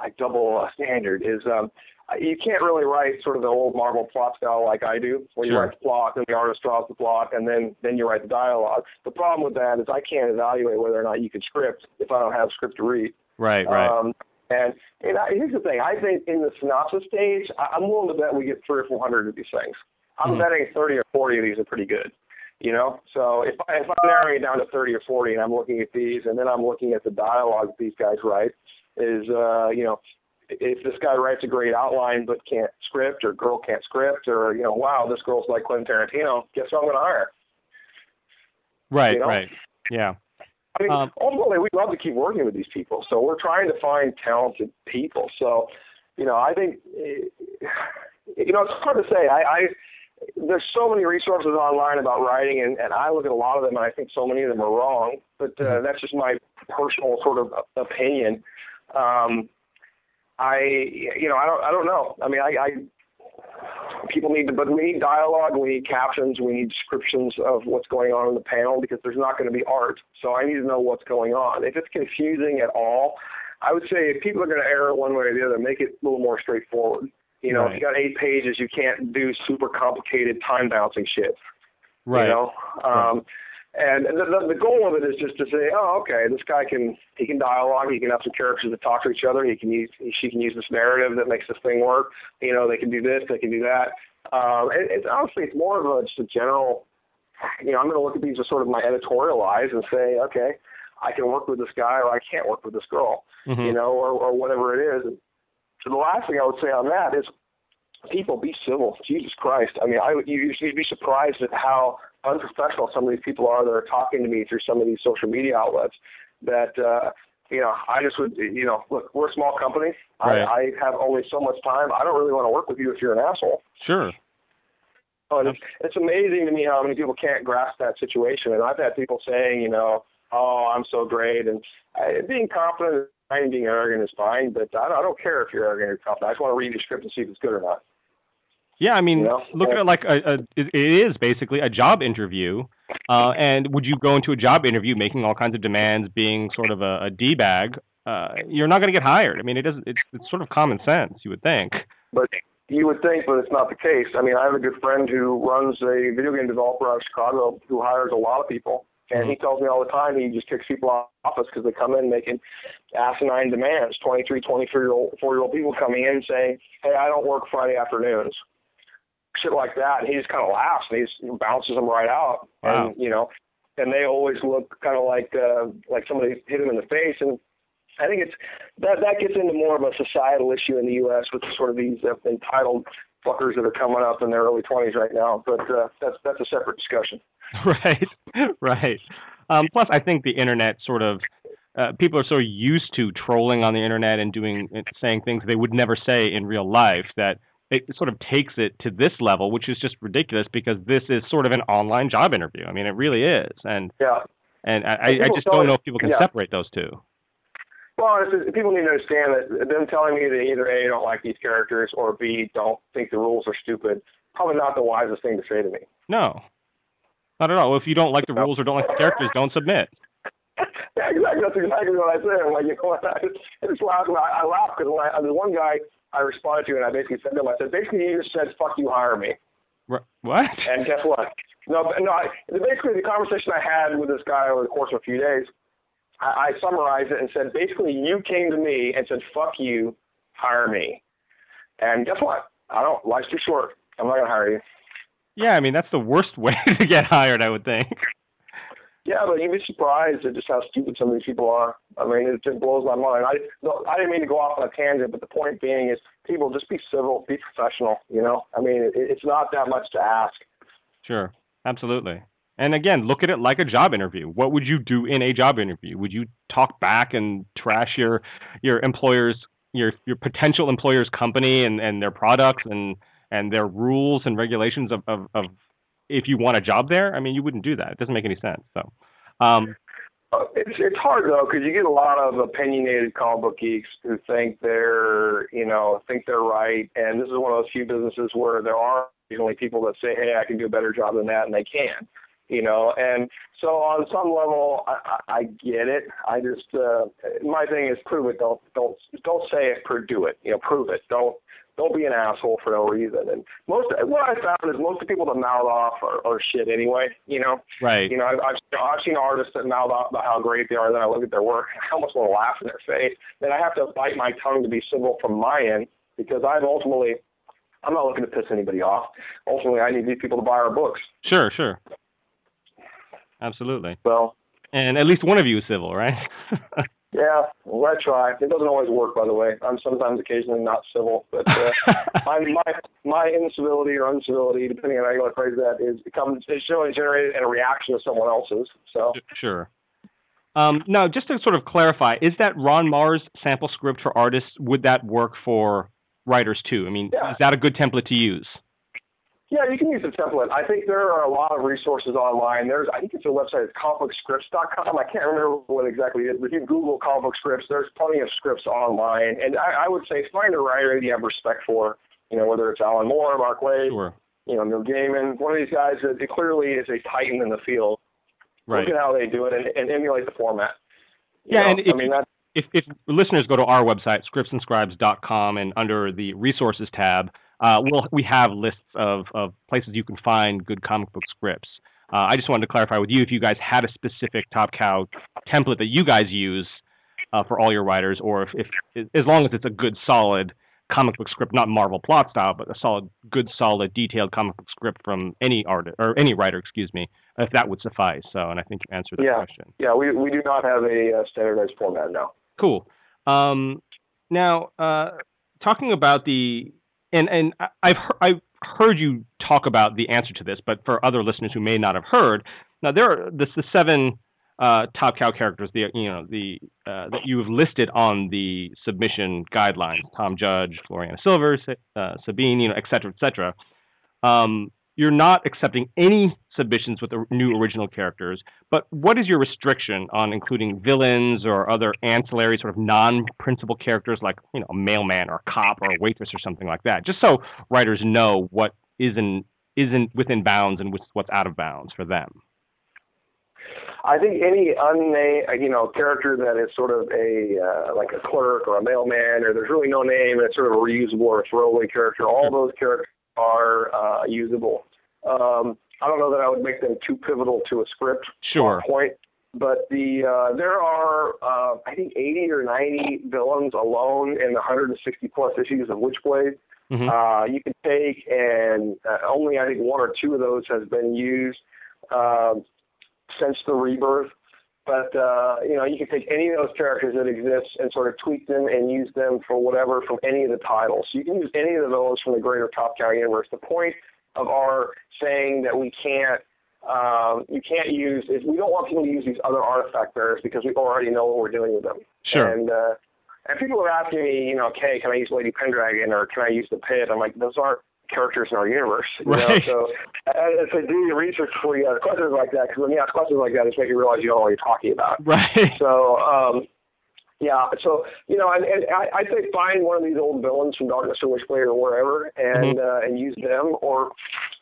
like double uh, standard: is um, you can't really write sort of the old Marvel plot style like I do, where you Sure. write the plot and the artist draws the plot, and then then you write the dialogue. The problem with that is I can't evaluate whether or not you can script if I don't have script to read. Right, right. Um, and and I, here's the thing: I think in the synopsis stage, I, I'm willing to bet we get three or four hundred of these things. I'm Mhm. betting thirty or forty of these are pretty good. You know, so if I, if I'm narrowing it down to thirty or forty, and I'm looking at these, and then I'm looking at the dialogue that these guys write, is uh, you know, if this guy writes a great outline but can't script, or girl can't script, or you know, wow, this girl's like Quentin Tarantino, guess who I'm going to hire? right, you know? right. Yeah. I mean, Um, ultimately, we love to keep working with these people. So we're trying to find talented people. So, you know, I think, eh, (sighs) you know, it's hard to say. I, I there's so many resources online about writing, and, and I look at a lot of them, and I think so many of them are wrong. But uh, that's just my personal sort of opinion. Um, I, you know, I don't, I don't know. I mean, I, I people need to, but we need dialogue, we need captions, we need descriptions of what's going on in the panel because there's not going to be art. So I need to know what's going on. If it's confusing at all, I would say if people are going to err one way or the other, make it a little more straightforward. You know, Right. if you got eight pages, you can't do super complicated time bouncing shit. Right. You know, um, and the, the, the goal of it is just to say, oh, okay, this guy can he can dialogue, he can have some characters that talk to each other, he can use he, she can use this narrative that makes this thing work. You know, they can do this, they can do that. Um, and it's honestly it's more of a just a general. You know, I'm going to look at these as sort of my editorial eyes and say, okay, I can work with this guy or I can't work with this girl. Mhm. You know, or or whatever it is. So the last thing I would say on that is people be civil. Jesus Christ. I mean, I would you, you'd be surprised at how unprofessional some of these people are that are talking to me through some of these social media outlets. That uh, you know, I just would you know, look, we're a small company. Right. I, I have only so much time. I don't really want to work with you if you're an asshole. Sure. But it's, it's amazing to me how many people can't grasp that situation. And I've had people saying, you know, oh, I'm so great, and uh, being confident and being arrogant is fine, but I don't, I don't care if you're arrogant or confident. I just want to read your script and see if it's good or not. Yeah, I mean, You know? look at it like a, a it is basically a job interview. Uh, and would you go into a job interview making all kinds of demands, being sort of a, a d bag? Uh, you're not going to get hired. I mean, it doesn't. It's it's sort of common sense, you would think. But you would think, but it's not the case. I mean, I have a good friend who runs a video game developer out of Chicago who hires a lot of people. And he tells me all the time he just kicks people out of office because they come in making asinine demands. 23, 24 year old, four year old people coming in saying, hey, I don't work Friday afternoons. Shit like that. And he just kind of laughs and he just bounces them right out. Wow. And, you know, and they always look kind of like, uh, like somebody hit him in the face. And I think it's, that, that gets into more of a societal issue in the U.S. with sort of these uh, entitled fuckers that are coming up in their early 20s right now. But uh, that's, that's a separate discussion. (laughs) right, right. Um, plus, I think the internet sort of uh, people are so used to trolling on the internet and doing saying things they would never say in real life that it sort of takes it to this level, which is just ridiculous because this is sort of an online job interview. I mean, it really is, and Yeah. and I, I just don't know if people can yeah. separate those two. Well, it's, it's- people need to understand that them telling me that either A, don't like these characters, or B, don't think the rules are stupid, probably not the wisest thing to say to me. No, not at all. If you don't like the rules or don't like the characters, don't submit. (laughs) yeah, exactly. That's exactly what I said. I'm like, you know what? (laughs) I just, I laughed. I, I laughed because there's one guy I responded to, and I basically said to him, I said, basically, you just said, fuck you, hire me. What? And guess what? No, no. I, basically, the conversation I had with this guy over the course of a few days, I, I summarized it and said, basically, you came to me and said, "Fuck you, hire me." And guess what? I don't. Life's too short. I'm not gonna hire you. Yeah, I mean that's the worst (laughs) way to get hired, I would think. Yeah, but you'd be surprised at just how stupid some of these people are. I mean, it just blows my mind. I no, I didn't mean to go off on a tangent, but the point being is, people just be civil, be professional. You know, I mean, it, it's not that much to ask. Sure, absolutely. And again, look at it like a job interview. What would you do in a job interview? Would you talk back and trash your your employer's your your potential employer's company and, and their products and and their rules and regulations of, of, of if you want a job there? I mean, you wouldn't do that. It doesn't make any sense. So, um, it's it's hard though because you get a lot of opinionated comic book geeks who think they're you know think they're right, and this is one of those few businesses where there are only people that say, hey, I can do a better job than that, and they can you know. And so on some level, I, I get it. I just uh, my thing is prove it. Don't don't don't say it. Prove do it. You know, prove it. Don't don't be an asshole for no reason. And most what I found is most of the people that mouth off are, are shit anyway. You know, right? You know, I've I've, I've seen artists that mouth off about how great they are. Then I look at their work, and (laughs) I almost want to laugh in their face. Then I have to bite my tongue to be civil from my end because I've ultimately I'm not looking to piss anybody off. Ultimately, I need these people to buy our books. Sure, sure. Absolutely. Well, and at least one of you is civil, right? (laughs) yeah, well, I try. It doesn't always work, by the way. I'm sometimes occasionally not civil, but uh, (laughs) my my my incivility or uncivility, depending on how you want to phrase that, is becomes is generally generated in a reaction to someone else's. So sure. Um, now, just to sort of clarify, is that Ron Marz sample script for artists? Would that work for writers too? I mean, yeah. is that a good template to use? Yeah, you can use the template. I think there are a lot of resources online. There's, I think it's a website, it's comicbookscripts.com. I can't remember what exactly it is, but if you Google book scripts, there's plenty of scripts online. And I, I would say find a writer that you have respect for, you know, whether it's Alan Moore, Mark Waid, sure. you know, Neil Gaiman, one of these guys that clearly is a titan in the field. Right. Look at how they do it and, and emulate the format. You yeah, know? and if, I mean, that's, if, if listeners go to our website, scriptsandscribes.com, and under the resources tab, uh, we'll, we have lists of, of places you can find good comic book scripts. Uh, I just wanted to clarify with you if you guys had a specific Top Cow template that you guys use uh, for all your writers, or if, if as long as it's a good, solid comic book script, not Marvel plot style, but a solid, good, solid, detailed comic book script from any artist or any writer, excuse me, if that would suffice. So, and I think you answered the yeah. question. Yeah, we we do not have a uh, standardized format now. Cool. Um, now, uh, talking about the and and I've I've heard you talk about the answer to this, but for other listeners who may not have heard, now there are the, the seven uh, top cow characters, the you know the uh, that you have listed on the submission guidelines: Tom Judge, Floriana Silvers, uh, Sabine, you know, et cetera, et cetera. Um, you're not accepting any submissions with new original characters. But what is your restriction on including villains or other ancillary sort of non-principal characters like you know a mailman or a cop or a waitress or something like that? Just so writers know what isn't isn't within bounds and what's out of bounds for them. I think any unnamed, you know, character that is sort of a uh, like a clerk or a mailman, or there's really no name, and it's sort of a reusable or a throwaway character. All those characters are uh, usable. Um, I don't know that I would make them too pivotal to a script sure. point, but the uh, there are uh, I think 80 or 90 villains alone in the 160 plus issues of Witchblade. Mm-hmm. Uh, you can take and uh, only I think one or two of those has been used uh, since the rebirth. But uh, you know, you can take any of those characters that exist and sort of tweak them and use them for whatever from any of the titles. So you can use any of the villains from the greater Top Cow universe. The point of our saying that we can't um, you can't use is we don't want people to use these other artifact bearers because we already know what we're doing with them. Sure. And uh, and people are asking me, you know, okay, can I use Lady Pendragon or can I use the Pitt? I'm like, those aren't characters in our universe. You right. Know? So I, I do your research before you ask questions like that because when you ask questions like that, it's make you realize you don't know what you're talking about. (laughs) Right. So um, yeah, so you know, and, and I, I'd say find one of these old villains from Darkness or Witchblade or wherever, and mm-hmm. uh, and use them, or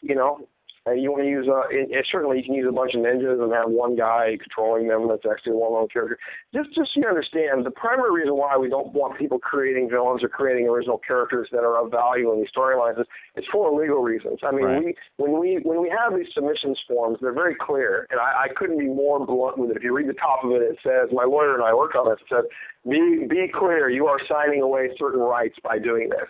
you know, Uh, you want to use, uh, it, it, certainly you can use a bunch of ninjas and have one guy controlling them that's actually one lone character. Just, just so you understand, the primary reason why we don't want people creating villains or creating original characters that are of value in these storylines is it's for legal reasons. I mean, right. we when we when we have these submissions forms, they're very clear, and I, I couldn't be more blunt with it. If you read the top of it, it says my lawyer and I worked on this. It says, "Be be clear, you are signing away certain rights by doing this."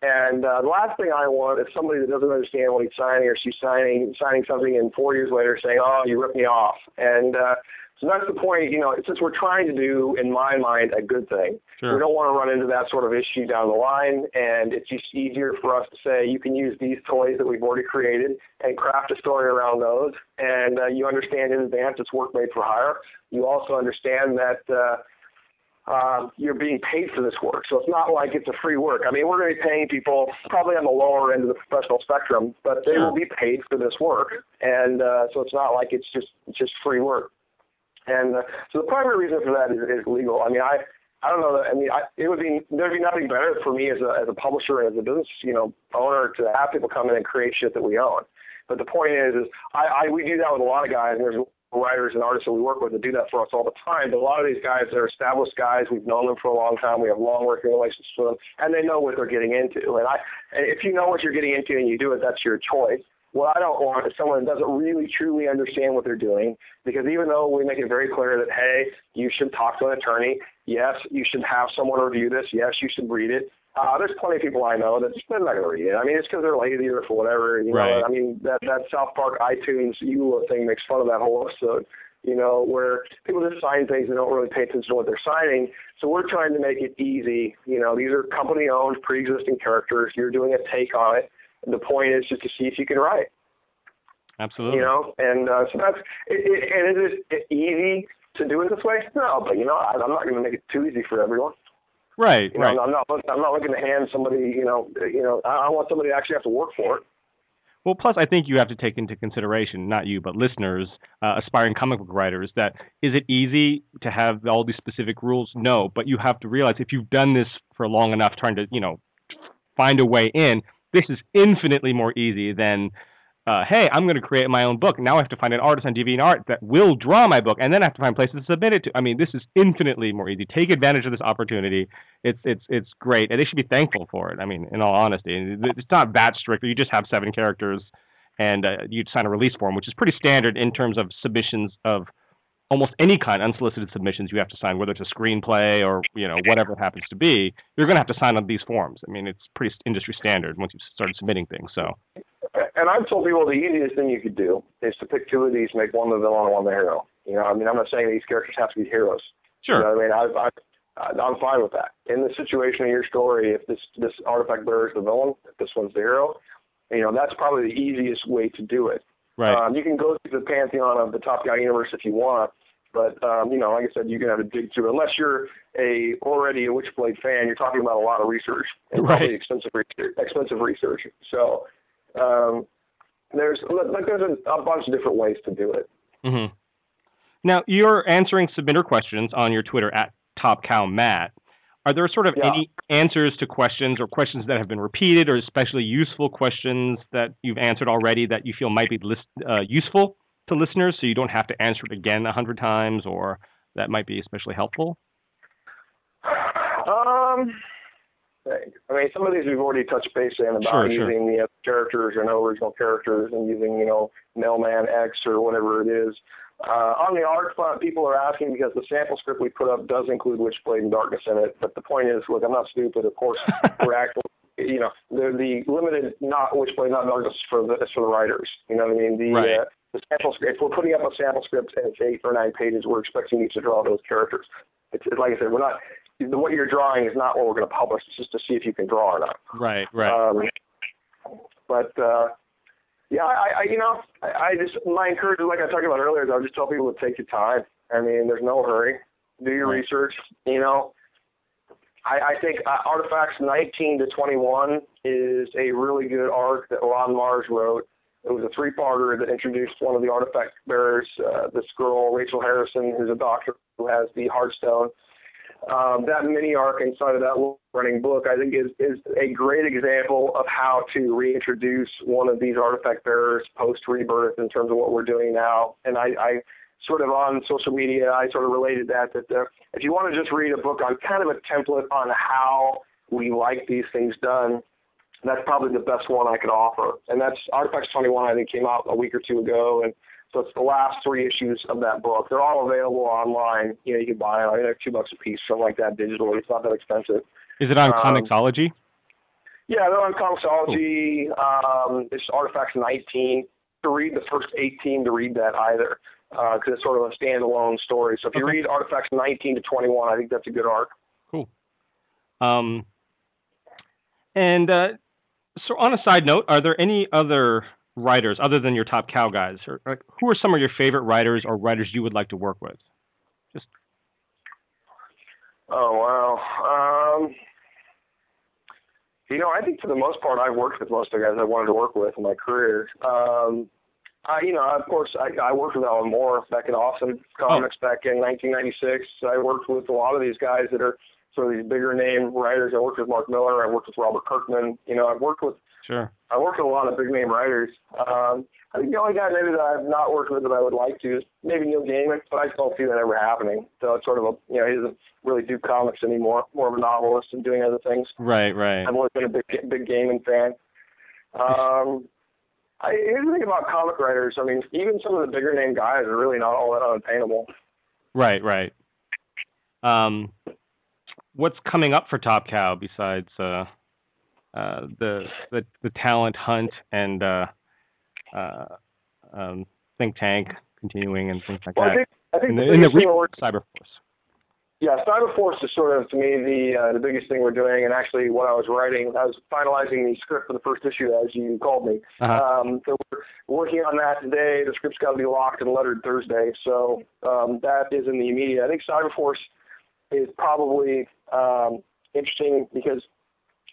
And uh, the last thing I want is somebody that doesn't understand what he's signing or she's signing signing something and four years later saying, "Oh, you ripped me off." And uh, so that's the point. You know, since we're trying to do, in my mind, a good thing, sure. we don't want to run into that sort of issue down the line. And it's just easier for us to say you can use these toys that we've already created and craft a story around those. And uh, you understand in advance it's work made for hire. You also understand that. Uh, um, you're being paid for this work. So it's not like it's a free work. I mean, we're going to be paying people probably on the lower end of the professional spectrum, but they will be paid for this work. And uh, so it's not like it's just it's just free work. And uh, so the primary reason for that is, is legal. I mean, I I don't know. I mean, I, it would be there'd be nothing better for me as a as a publisher and as a business you know owner to have people come in and create shit that we own. But the point is, is I, I we do that with a lot of guys. And there's writers and artists that we work with that do that for us all the time. But a lot of these guys are established guys. We've known them for a long time. We have long working relationships with them, and they know what they're getting into. And I, if you know what you're getting into and you do it, that's your choice. What I don't want is someone that doesn't really truly understand what they're doing. Because even though we make it very clear that hey, you should talk to an attorney. Yes, you should have someone review this. Yes, you should read it. Uh, there's plenty of people I know that they're not to read it. I mean, it's because they're lazy or for whatever. You right. know, I mean, that that South Park iTunes EULA thing makes fun of that whole episode. You know, where people just sign things and don't really pay attention to what they're signing. So we're trying to make it easy. You know, these are company-owned, pre-existing characters. You're doing a take on it. And the point is just to see if you can write. Absolutely. You know, and uh, so that's it, it, and is it easy to do it this way? No, but you know, I, I'm not going to make it too easy for everyone. Right, you right. Know, I'm not. I'm not looking to hand somebody. You know. You know. I want somebody to actually have to work for it. Well, plus, I think you have to take into consideration, not you, but listeners, uh, aspiring comic book writers, that is it easy to have all these specific rules? No, but you have to realize if you've done this for long enough, trying to, you know, find a way in, this is infinitely more easy than uh, hey, I'm going to create my own book. Now I have to find an artist on DeviantArt that will draw my book, and then I have to find places to submit it to. I mean, this is infinitely more easy. Take advantage of this opportunity. It's it's it's great, and they should be thankful for it. I mean, in all honesty, it's not that strict. You just have seven characters, and uh, you sign a release form, which is pretty standard in terms of submissions of almost any kind unsolicited submissions you have to sign, whether it's a screenplay or you know whatever it happens to be. You're going to have to sign on these forms. I mean, it's pretty industry standard once you've started submitting things. So and I've told people the easiest thing you could do is to pick two of these, make one the villain and one the hero. You know, I mean, I'm not saying these characters have to be heroes. Sure. You know I mean, I've, I've, I'm fine with that. In the situation of your story, if this this artifact bearer is the villain, if this one's the hero, you know, that's probably the easiest way to do it. Right. Um, you can go through the pantheon of the Top Cow universe if you want, but um, you know, like I said, you're gonna have to dig through. Unless you're a already a Witchblade fan, you're talking about a lot of research and right. probably expensive research. Expensive research. So um, there's like there's a, a, bunch of different ways to do it. Mm-hmm. Now you're answering submitter questions on your Twitter at TopCowMatt. Are there sort of yeah. any answers to questions or questions that have been repeated or especially useful questions that you've answered already that you feel might be list, uh, useful to listeners so you don't have to answer it again a hundred times or that might be especially helpful? Um, I mean, some of these we've already touched base in about sure, using sure. the characters or no original characters and using, you know, Mailman X or whatever it is. Uh, on the art front, people are asking because the sample script we put up does include Witchblade and Darkness in it. But the point is, look, I'm not stupid. Of course, (laughs) we're actually, you know, the the limited not Witchblade, not Darkness for the for the writers. You know what I mean? The right. uh, the sample script. If we're putting up a sample script and it's eight or nine pages, we're expecting you to draw those characters. It's, it's like I said, we're not what you're drawing is not what we're going to publish. It's just to see if you can draw or not. Right, right. Um, but uh, yeah, I, I you know, I, I just my encouragement, like I talked about earlier, is I'll just tell people to take your time. I mean, there's no hurry. Do your right. research. You know, I, I think uh, Artifacts 19 to 21 is a really good arc that Ron Marz wrote. It was a three-parter that introduced one of the artifact bearers, uh, this girl Rachel Harrison, who's a doctor who has the Heartstone um, that mini arc inside of that running book, I think, is is a great example of how to reintroduce one of these artifact bearers post rebirth in terms of what we're doing now. And I, I sort of on social media, I sort of related that that uh, if you want to just read a book on kind of a template on how we like these things done, that's probably the best one I could offer. And that's Artifacts 21. I think came out a week or two ago, and so it's the last three issues of that book. They're all available online. You know, you can buy them. I think they're two bucks a piece, something like that, digitally. It's not that expensive. Is it on um, Comixology? Yeah, they're on Comixology. Cool. Um, it's Artifacts 19. To read the first 18, to read that either, because uh, it's sort of a standalone story. So if you read Artifacts 19 to 21, I think that's a good arc. Cool. Um, and uh, so, on a side note, are there any other writers other than your top cow guys? Or, who are some of your favorite writers or writers you would like to work with? Just. Oh wow. Um, you know, I think for the most part, I've worked with most of the guys I wanted to work with in my career. Um, I, you know, of course, I, I worked with Alan Moore back in Awesome Comics oh. back in 1996. I worked with a lot of these guys that are sort of these bigger name writers. I worked with Mark Millar. I worked with Robert Kirkman. You know, I've worked with Sure. I worked with a lot of big name writers. Um, I think the only guy maybe that I've not worked with that I would like to is maybe Neil Gaiman, but I just don't see that ever happening. So it's sort of a you know he doesn't really do comics anymore, more of a novelist and doing other things. Right, right. I've always been a big big Gaiman fan. Um, I here's the thing about comic writers. I mean, even some of the bigger name guys are really not all that unattainable. Right, right. Um, what's coming up for Top Cow besides uh, uh, the, the the talent hunt and uh, uh, um, think tank continuing and things like well, that. I think, I think in the, the, in the re- Cyberforce. Yeah, Cyberforce is sort of to me the uh, the biggest thing we're doing, and actually what I was writing, I was finalizing the script for the first issue as you called me. Uh-huh. Um, so we're working on that today. The script's got to be locked and lettered Thursday, so um, that is in the immediate. I think Cyberforce is probably um, interesting because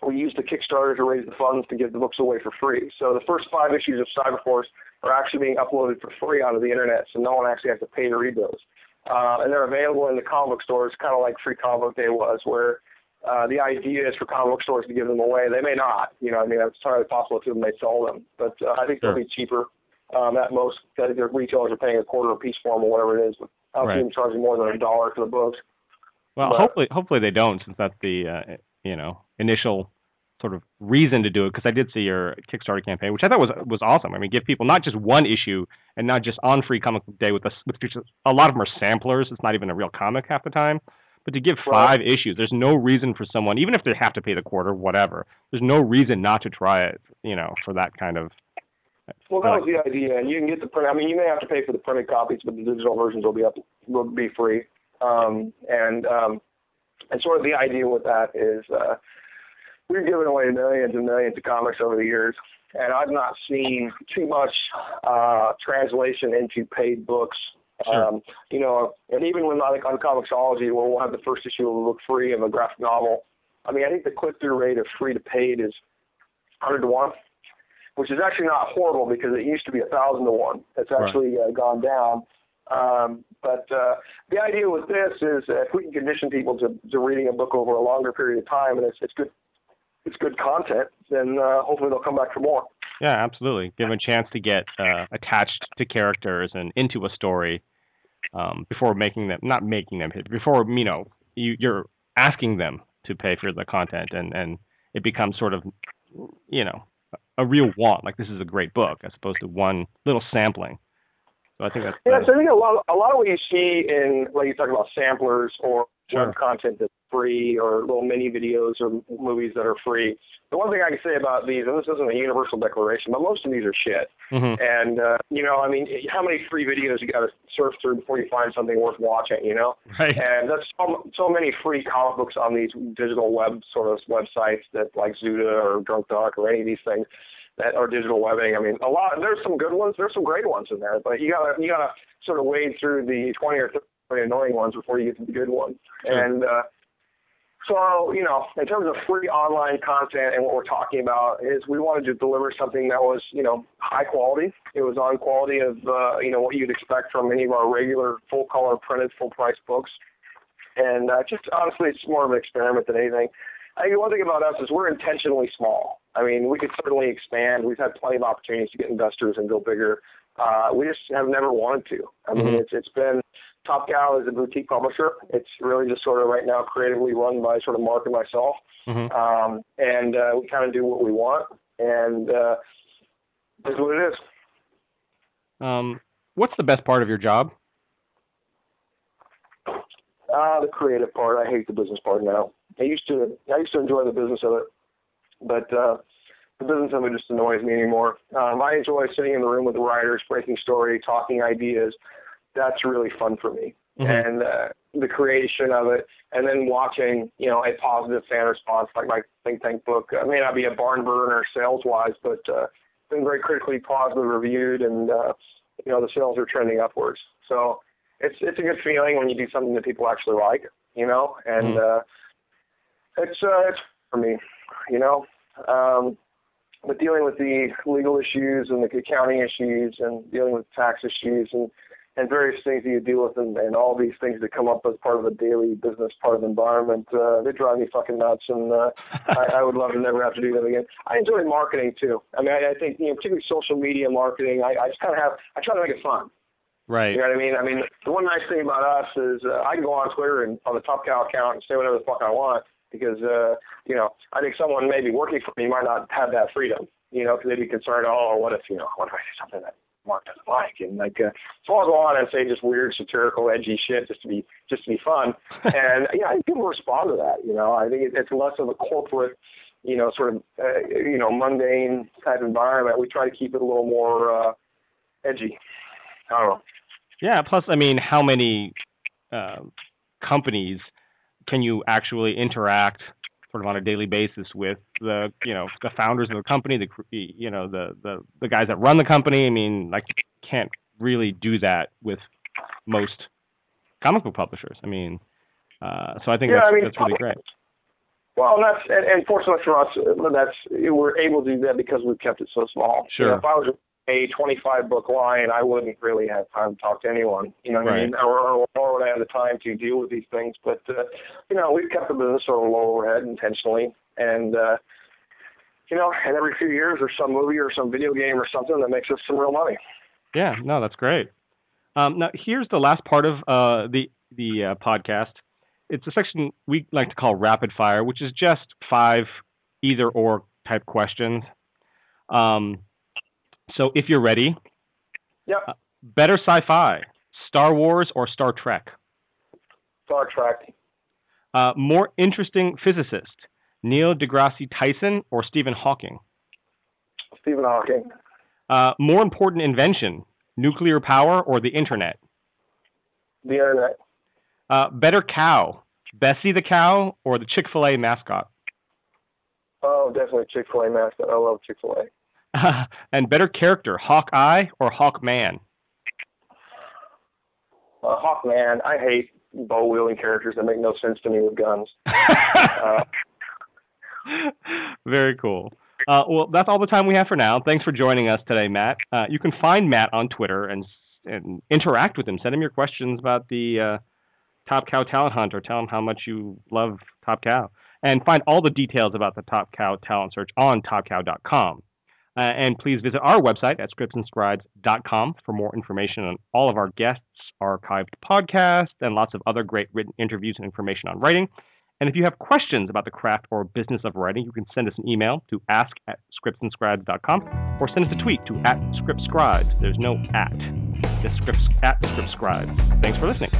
we used the Kickstarter to raise the funds to give the books away for free. So the first five issues of Cyberforce are actually being uploaded for free onto the internet, so no one actually has to pay to read those. Uh, and they're available in the comic book stores, kind of like Free Comic Book Day was, where uh, the idea is for comic book stores to give them away. They may not, you know, I mean, it's entirely possible to them they sell them, but uh, I think sure. they'll be cheaper um, at most. I think the retailers are paying a quarter a piece for them or whatever it is, but I don't right. see them charging more than a dollar for the books. Well, but, hopefully, hopefully they don't, since that's the uh, you know initial sort of reason to do it. Because I did see your Kickstarter campaign, which I thought was was awesome. I mean, give people not just one issue and not just on Free Comic Day with us, with a lot of them are samplers. It's not even a real comic half the time. But to give five right. issues, there's no reason for someone, even if they have to pay the quarter, whatever. There's no reason not to try it, you know, for that kind of. Well, that was the idea, and you can get the print. I mean, you may have to pay for the printed copies, but the digital versions will be up, will be free. Um, and um, and sort of the idea with that is uh, we've given away millions and millions of comics over the years, and I've not seen too much uh, translation into paid books. Sure. Um, you know, and even when like on Comixology, where we'll have the first issue of a book free of a graphic novel. I mean, I think the click-through rate of free to paid is 100 to one, which is actually not horrible because it used to be a thousand to one. It's actually right. uh, gone down. Um, but uh, the idea with this is if we can condition people to, to reading a book over a longer period of time, and it's, it's good, it's good content, then uh, hopefully they'll come back for more. Yeah, absolutely. Give them a chance to get uh, attached to characters and into a story um, before making them, not making them before you know you, you're asking them to pay for the content, and and it becomes sort of, you know, a real want. Like this is a great book, as opposed to one little sampling. So I think that's yeah. So I think a lot, a lot of what you see in like you talk about samplers or sure. content that's free or little mini videos or movies that are free. The one thing I can say about these, and this isn't a universal declaration, but most of these are shit. Mm-hmm. And uh, you know, I mean, how many free videos you got to surf through before you find something worth watching? You know, right. and that's so, so many free comic books on these digital web sort of websites that like Zuda or Drunk Duck or any of these things that are digital webbing. I mean, a lot. There's some good ones. There's some great ones in there, but you gotta you gotta sort of wade through the 20 or 30 annoying ones before you get to the good ones. Sure. And uh, so, you know, in terms of free online content and what we're talking about is we wanted to deliver something that was, you know, high quality. It was on quality of, uh, you know, what you'd expect from any of our regular full color printed full price books. and uh, just honestly, it's more of an experiment than anything. I think one thing about us is we're intentionally small. I mean, we could certainly expand. We've had plenty of opportunities to get investors and go bigger. Uh, we just have never wanted to. I mean, mm-hmm. it's it's been Top Cow is a boutique publisher. It's really just sort of right now creatively run by sort of Mark and myself, mm-hmm. um, and uh, we kind of do what we want, and uh, is what it is. Um, what's the best part of your job? Uh, the creative part. I hate the business part now. I used to I used to enjoy the business of it, but uh, the business of it just annoys me anymore. Um, I enjoy sitting in the room with the writers, breaking story, talking ideas. That's really fun for me. Mm-hmm. And uh, the creation of it, and then watching, you know, a positive fan response like my think tank book. It may not be a barn burner sales wise, but uh, been very critically positive reviewed, and uh, you know the sales are trending upwards. So it's it's a good feeling when you do something that people actually like, you know, and mm. uh, it's uh, it's for me, you know. Um, but dealing with the legal issues and the accounting issues and dealing with tax issues and and various things that you deal with and, and all these things that come up as part of the daily business part of the environment, uh, they drive me fucking nuts and uh, (laughs) I, I would love to never have to do them again. I enjoy marketing too. I mean, I, I think, you know, particularly social media marketing, I, I just kind of have, I try to make it fun. Right. You know what I mean? I mean, the one nice thing about us is uh, I can go on Twitter and on the Top Cow account and say whatever the fuck I want because, uh, you know, I think someone maybe working for me might not have that freedom, you know, because they'd be concerned, oh, what if, you know, what if I say something that Mark doesn't like, and like uh, so I'll go on and say just weird, satirical, edgy shit just to be just to be fun, (laughs) and yeah, I think people respond to that. You know, I think it's less of a corporate, you know, sort of uh, you know mundane type environment. We try to keep it a little more uh, edgy. I don't know. Yeah. Plus, I mean, how many uh, companies can you actually interact sort of on a daily basis with the you know the founders of the company, the you know the the the guys that run the company. I mean, like can't really do that with most comic book publishers. I mean, uh, so I think yeah, that's, I mean, that's really great. Well, that's and, and fortunately for us, that's we're able to do that because we've kept it so small. Sure. You know, if I was a 25 book line, I wouldn't really have time to talk to anyone. You know what right. I mean? Or, or or would I have the time to deal with these things? But uh, you know, we've kept the business sort of low overhead intentionally, and uh, you know, and every few years there's some movie or some video game or something that makes us some real money. Yeah, no, that's great. Um, now here's the last part of uh, the the uh, podcast. It's a section we like to call rapid fire, which is just five either or type questions. Um, so if you're ready, yep. Uh, better sci-fi, Star Wars or Star Trek? Star Trek. Uh, more interesting physicist, Neil deGrasse Tyson or Stephen Hawking? Stephen Hawking. Uh, more important invention, nuclear power or the internet? The internet. Uh, better cow, Bessie the cow or the Chick Fil A mascot? Oh, definitely Chick Fil A mascot. I love Chick Fil A. (laughs) and better character, Hawkeye or Hawkman? Uh, Hawkman. I hate bow wielding characters that make no sense to me with guns. uh, (laughs) Very cool. Uh, well, that's all the time we have for now. Thanks for joining us today, Matt. Uh, you can find Matt on Twitter and, and interact with him. Send him your questions about the uh, Top Cow Talent Hunt or tell him how much you love Top Cow. And find all the details about the Top Cow Talent Search on topcow.com. Uh, and please visit our website at scriptsandscribes.com for more information on all of our guests, archived podcasts, and lots of other great written interviews and information on writing. And if you have questions about the craft or business of writing, you can send us an email to ask at scriptsandscribes.com or send us a tweet to at scriptscribes. There's no at. Just scripts at scriptscribes. Thanks for listening.